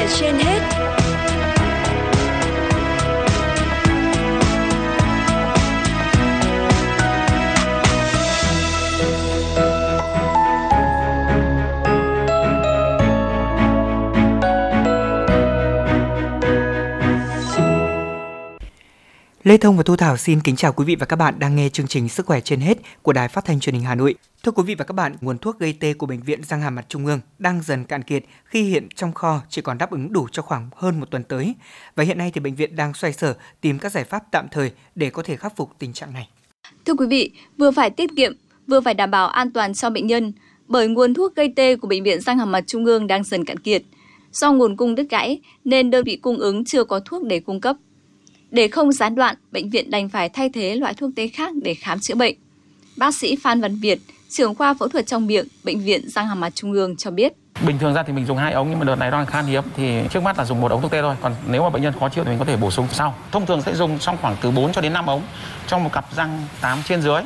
là trên hết. Lê Thông và Thu Thảo xin kính chào quý vị và các bạn đang nghe chương trình Sức khỏe trên hết của Đài Phát thanh Truyền hình Hà Nội. Thưa quý vị và các bạn, nguồn thuốc gây tê của bệnh viện răng hàm mặt Trung ương đang dần cạn kiệt khi hiện trong kho chỉ còn đáp ứng đủ cho khoảng hơn một tuần tới. Và hiện nay thì bệnh viện đang xoay sở tìm các giải pháp tạm thời để có thể khắc phục tình trạng này. Thưa quý vị, vừa phải tiết kiệm, vừa phải đảm bảo an toàn cho bệnh nhân bởi nguồn thuốc gây tê của bệnh viện răng hàm mặt Trung ương đang dần cạn kiệt. Do nguồn cung đứt gãy nên đơn vị cung ứng chưa có thuốc để cung cấp. Để không gián đoạn, bệnh viện đành phải thay thế loại thuốc tê khác để khám chữa bệnh. Bác sĩ Phan Văn Việt, trưởng khoa phẫu thuật trong miệng, bệnh viện răng hàm mặt Trung ương cho biết. Bình thường ra thì mình dùng hai ống nhưng mà đợt này đang khan hiếm thì trước mắt là dùng một ống thuốc tê thôi. Còn nếu mà bệnh nhân khó chịu thì mình có thể bổ sung sau. Thông thường sẽ dùng trong khoảng từ 4 cho đến 5 ống trong một cặp răng 8 trên dưới.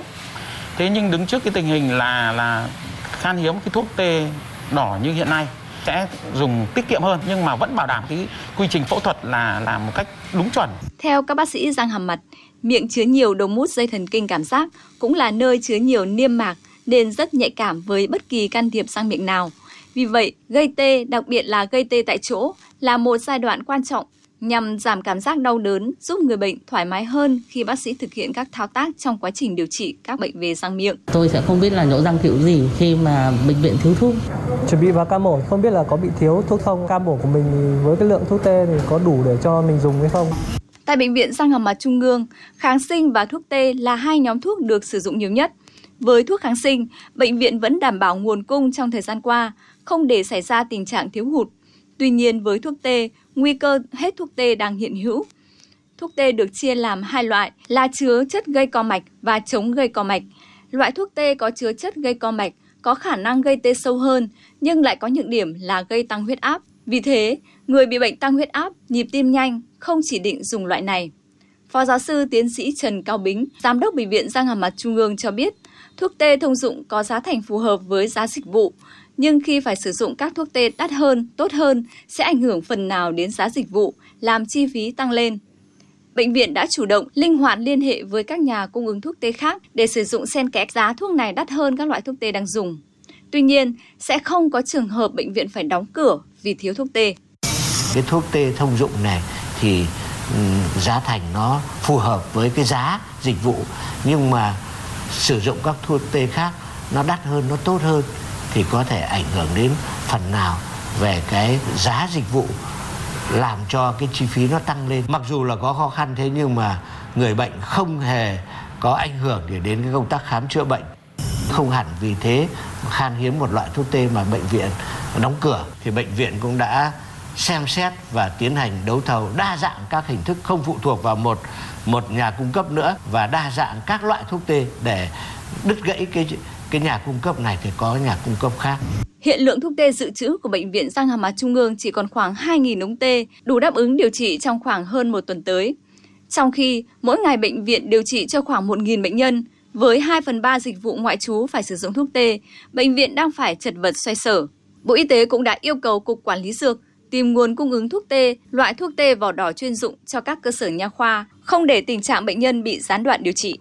Thế nhưng đứng trước cái tình hình là là khan hiếm cái thuốc tê đỏ như hiện nay sẽ dùng tiết kiệm hơn nhưng mà vẫn bảo đảm cái quy trình phẫu thuật là là một cách đúng chuẩn. Theo các bác sĩ răng hàm mặt, miệng chứa nhiều đầu mút dây thần kinh cảm giác cũng là nơi chứa nhiều niêm mạc nên rất nhạy cảm với bất kỳ can thiệp sang miệng nào. Vì vậy, gây tê, đặc biệt là gây tê tại chỗ là một giai đoạn quan trọng nhằm giảm cảm giác đau đớn, giúp người bệnh thoải mái hơn khi bác sĩ thực hiện các thao tác trong quá trình điều trị các bệnh về răng miệng. Tôi sẽ không biết là nhổ răng kiểu gì khi mà bệnh viện thiếu thuốc. Chuẩn bị vào ca mổ không biết là có bị thiếu thuốc không? Ca mổ của mình với cái lượng thuốc tê thì có đủ để cho mình dùng hay không? Tại bệnh viện răng hàm mặt Trung ương, kháng sinh và thuốc tê là hai nhóm thuốc được sử dụng nhiều nhất. Với thuốc kháng sinh, bệnh viện vẫn đảm bảo nguồn cung trong thời gian qua, không để xảy ra tình trạng thiếu hụt. Tuy nhiên với thuốc tê, nguy cơ hết thuốc tê đang hiện hữu. Thuốc tê được chia làm hai loại là chứa chất gây co mạch và chống gây co mạch. Loại thuốc tê có chứa chất gây co mạch có khả năng gây tê sâu hơn nhưng lại có nhược điểm là gây tăng huyết áp. Vì thế, người bị bệnh tăng huyết áp, nhịp tim nhanh không chỉ định dùng loại này. Phó giáo sư tiến sĩ Trần Cao Bính, giám đốc bệnh viện răng hàm mặt Trung ương cho biết, thuốc tê thông dụng có giá thành phù hợp với giá dịch vụ, nhưng khi phải sử dụng các thuốc tê đắt hơn, tốt hơn sẽ ảnh hưởng phần nào đến giá dịch vụ, làm chi phí tăng lên. Bệnh viện đã chủ động, linh hoạt liên hệ với các nhà cung ứng thuốc tê khác để sử dụng xen kẽ giá thuốc này đắt hơn các loại thuốc tê đang dùng. Tuy nhiên, sẽ không có trường hợp bệnh viện phải đóng cửa vì thiếu thuốc tê. Cái thuốc tê thông dụng này thì giá thành nó phù hợp với cái giá dịch vụ nhưng mà sử dụng các thuốc tê khác nó đắt hơn, nó tốt hơn thì có thể ảnh hưởng đến phần nào về cái giá dịch vụ làm cho cái chi phí nó tăng lên. Mặc dù là có khó khăn thế nhưng mà người bệnh không hề có ảnh hưởng để đến cái công tác khám chữa bệnh. Không hẳn vì thế, khan hiếm một loại thuốc tê mà bệnh viện đóng cửa. Thì bệnh viện cũng đã xem xét và tiến hành đấu thầu đa dạng các hình thức không phụ thuộc vào một một nhà cung cấp nữa và đa dạng các loại thuốc tê để đứt gãy cái cái nhà cung cấp này thì có nhà cung cấp khác. Hiện lượng thuốc tê dự trữ của Bệnh viện Răng Hàm Mặt Trung ương chỉ còn khoảng 2.000 ống tê, đủ đáp ứng điều trị trong khoảng hơn một tuần tới. Trong khi mỗi ngày bệnh viện điều trị cho khoảng 1.000 bệnh nhân, với 2 phần 3 dịch vụ ngoại trú phải sử dụng thuốc tê, bệnh viện đang phải chật vật xoay sở. Bộ Y tế cũng đã yêu cầu Cục Quản lý Dược tìm nguồn cung ứng thuốc tê, loại thuốc tê vỏ đỏ chuyên dụng cho các cơ sở nha khoa, không để tình trạng bệnh nhân bị gián đoạn điều trị.